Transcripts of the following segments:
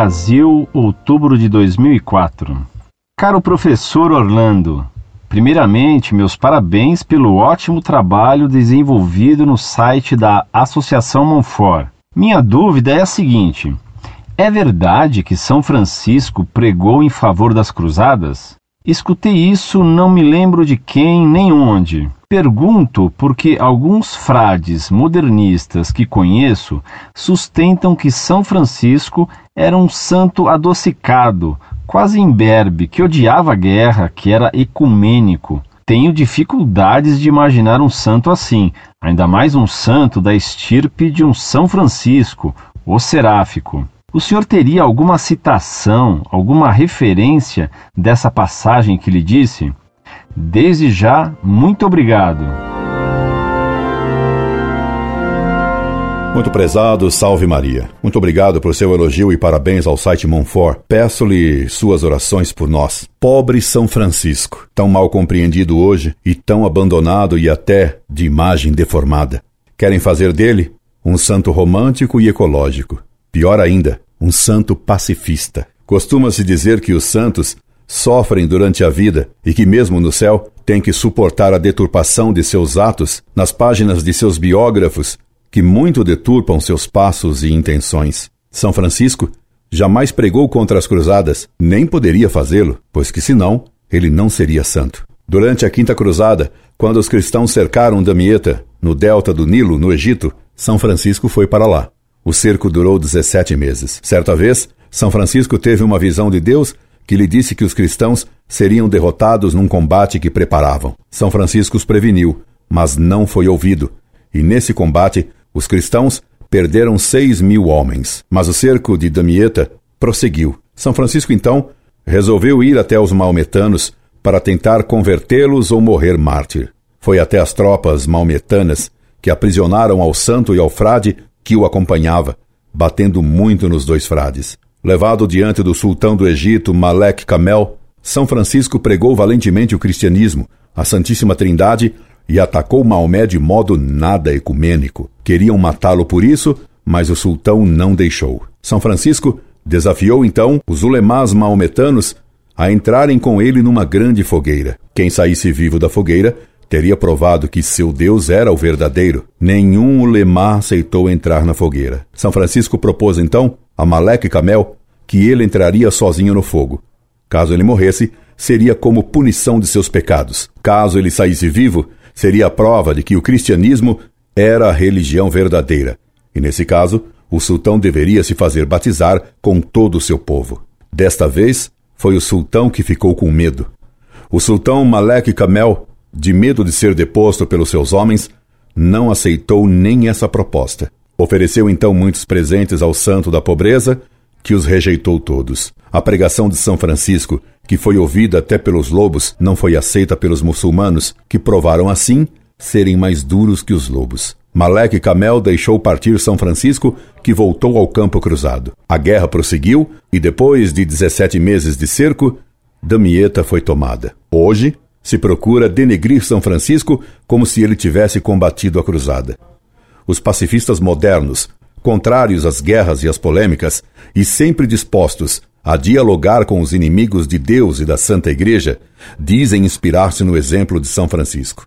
Brasil, outubro de 2004. Caro professor Orlando, primeiramente, meus parabéns pelo ótimo trabalho desenvolvido no site da Associação Monfort. Minha dúvida é a seguinte: é verdade que São Francisco pregou em favor das cruzadas? Escutei isso, não me lembro de quem nem onde. Pergunto porque alguns frades modernistas que conheço sustentam que São Francisco era um santo adocicado, quase imberbe, que odiava a guerra, que era ecumênico. Tenho dificuldades de imaginar um santo assim, ainda mais um santo da estirpe de um São Francisco, o seráfico. O senhor teria alguma citação, alguma referência dessa passagem que lhe disse? Desde já, muito obrigado. Muito prezado, salve Maria. Muito obrigado por seu elogio e parabéns ao site Monfort. Peço-lhe suas orações por nós. Pobre São Francisco, tão mal compreendido hoje e tão abandonado e até de imagem deformada. Querem fazer dele um santo romântico e ecológico. Pior ainda, um santo pacifista. Costuma-se dizer que os santos sofrem durante a vida e que, mesmo no céu, têm que suportar a deturpação de seus atos nas páginas de seus biógrafos, que muito deturpam seus passos e intenções. São Francisco jamais pregou contra as cruzadas, nem poderia fazê-lo, pois que senão ele não seria santo. Durante a Quinta Cruzada, quando os cristãos cercaram Damieta, no delta do Nilo, no Egito, São Francisco foi para lá. O cerco durou 17 meses. Certa vez, São Francisco teve uma visão de Deus que lhe disse que os cristãos seriam derrotados num combate que preparavam. São Francisco os preveniu, mas não foi ouvido, e nesse combate os cristãos perderam seis mil homens. Mas o cerco de Damieta prosseguiu. São Francisco, então, resolveu ir até os maometanos para tentar convertê-los ou morrer mártir. Foi até as tropas maometanas que aprisionaram ao santo e ao frade que o acompanhava, batendo muito nos dois frades. Levado diante do sultão do Egito, Malek Kamel, São Francisco pregou valentemente o cristianismo, a Santíssima Trindade e atacou Maomé de modo nada ecumênico. Queriam matá-lo por isso, mas o sultão não deixou. São Francisco desafiou então os ulemás maometanos a entrarem com ele numa grande fogueira. Quem saísse vivo da fogueira teria provado que seu Deus era o verdadeiro. Nenhum ulemá aceitou entrar na fogueira. São Francisco propôs então a Malek Camel que ele entraria sozinho no fogo. Caso ele morresse, seria como punição de seus pecados. Caso ele saísse vivo, seria a prova de que o cristianismo era a religião verdadeira. E nesse caso, o sultão deveria se fazer batizar com todo o seu povo. Desta vez, foi o sultão que ficou com medo. O sultão Malek Camel de medo de ser deposto pelos seus homens, não aceitou nem essa proposta. Ofereceu então muitos presentes ao santo da pobreza, que os rejeitou todos. A pregação de São Francisco, que foi ouvida até pelos lobos, não foi aceita pelos muçulmanos, que provaram assim serem mais duros que os lobos. Malek Camel deixou partir São Francisco, que voltou ao campo cruzado. A guerra prosseguiu e, depois de 17 meses de cerco, Damieta foi tomada. Hoje, se procura denegrir São Francisco como se ele tivesse combatido a cruzada. Os pacifistas modernos, contrários às guerras e às polêmicas, e sempre dispostos a dialogar com os inimigos de Deus e da Santa Igreja, dizem inspirar-se no exemplo de São Francisco.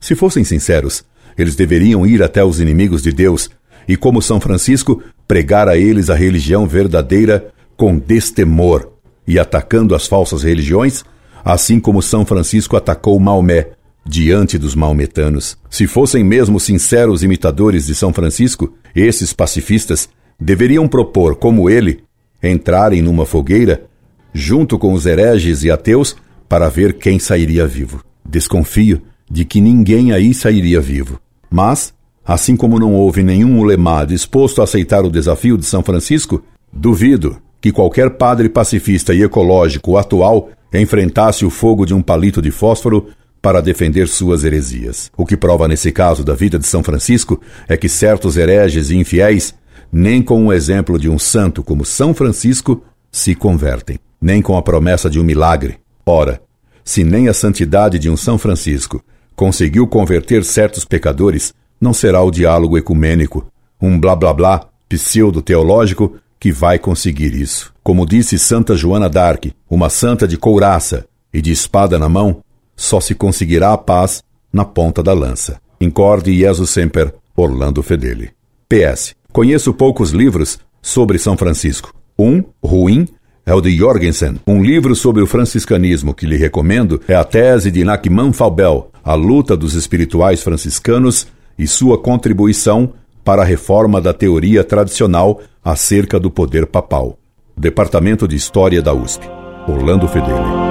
Se fossem sinceros, eles deveriam ir até os inimigos de Deus e, como São Francisco, pregar a eles a religião verdadeira com destemor e atacando as falsas religiões assim como São Francisco atacou Maomé diante dos maometanos. Se fossem mesmo sinceros imitadores de São Francisco, esses pacifistas deveriam propor, como ele, entrarem numa fogueira junto com os hereges e ateus para ver quem sairia vivo. Desconfio de que ninguém aí sairia vivo. Mas, assim como não houve nenhum ulemá disposto a aceitar o desafio de São Francisco, duvido que qualquer padre pacifista e ecológico atual enfrentasse o fogo de um palito de fósforo para defender suas heresias. O que prova nesse caso da vida de São Francisco é que certos hereges e infiéis, nem com o exemplo de um santo como São Francisco, se convertem, nem com a promessa de um milagre. Ora, se nem a santidade de um São Francisco conseguiu converter certos pecadores, não será o diálogo ecumênico, um blá blá blá pseudo-teológico que vai conseguir isso. Como disse Santa Joana d'Arc, uma santa de couraça e de espada na mão, só se conseguirá a paz na ponta da lança. Incorde Jesus Semper, Orlando Fedeli. PS. Conheço poucos livros sobre São Francisco. Um, ruim, é o de Jorgensen. Um livro sobre o franciscanismo que lhe recomendo é a tese de Nachman Faubel, A Luta dos Espirituais Franciscanos e sua contribuição para a reforma da teoria tradicional acerca do poder papal. Departamento de História da USP. Orlando Fedeli.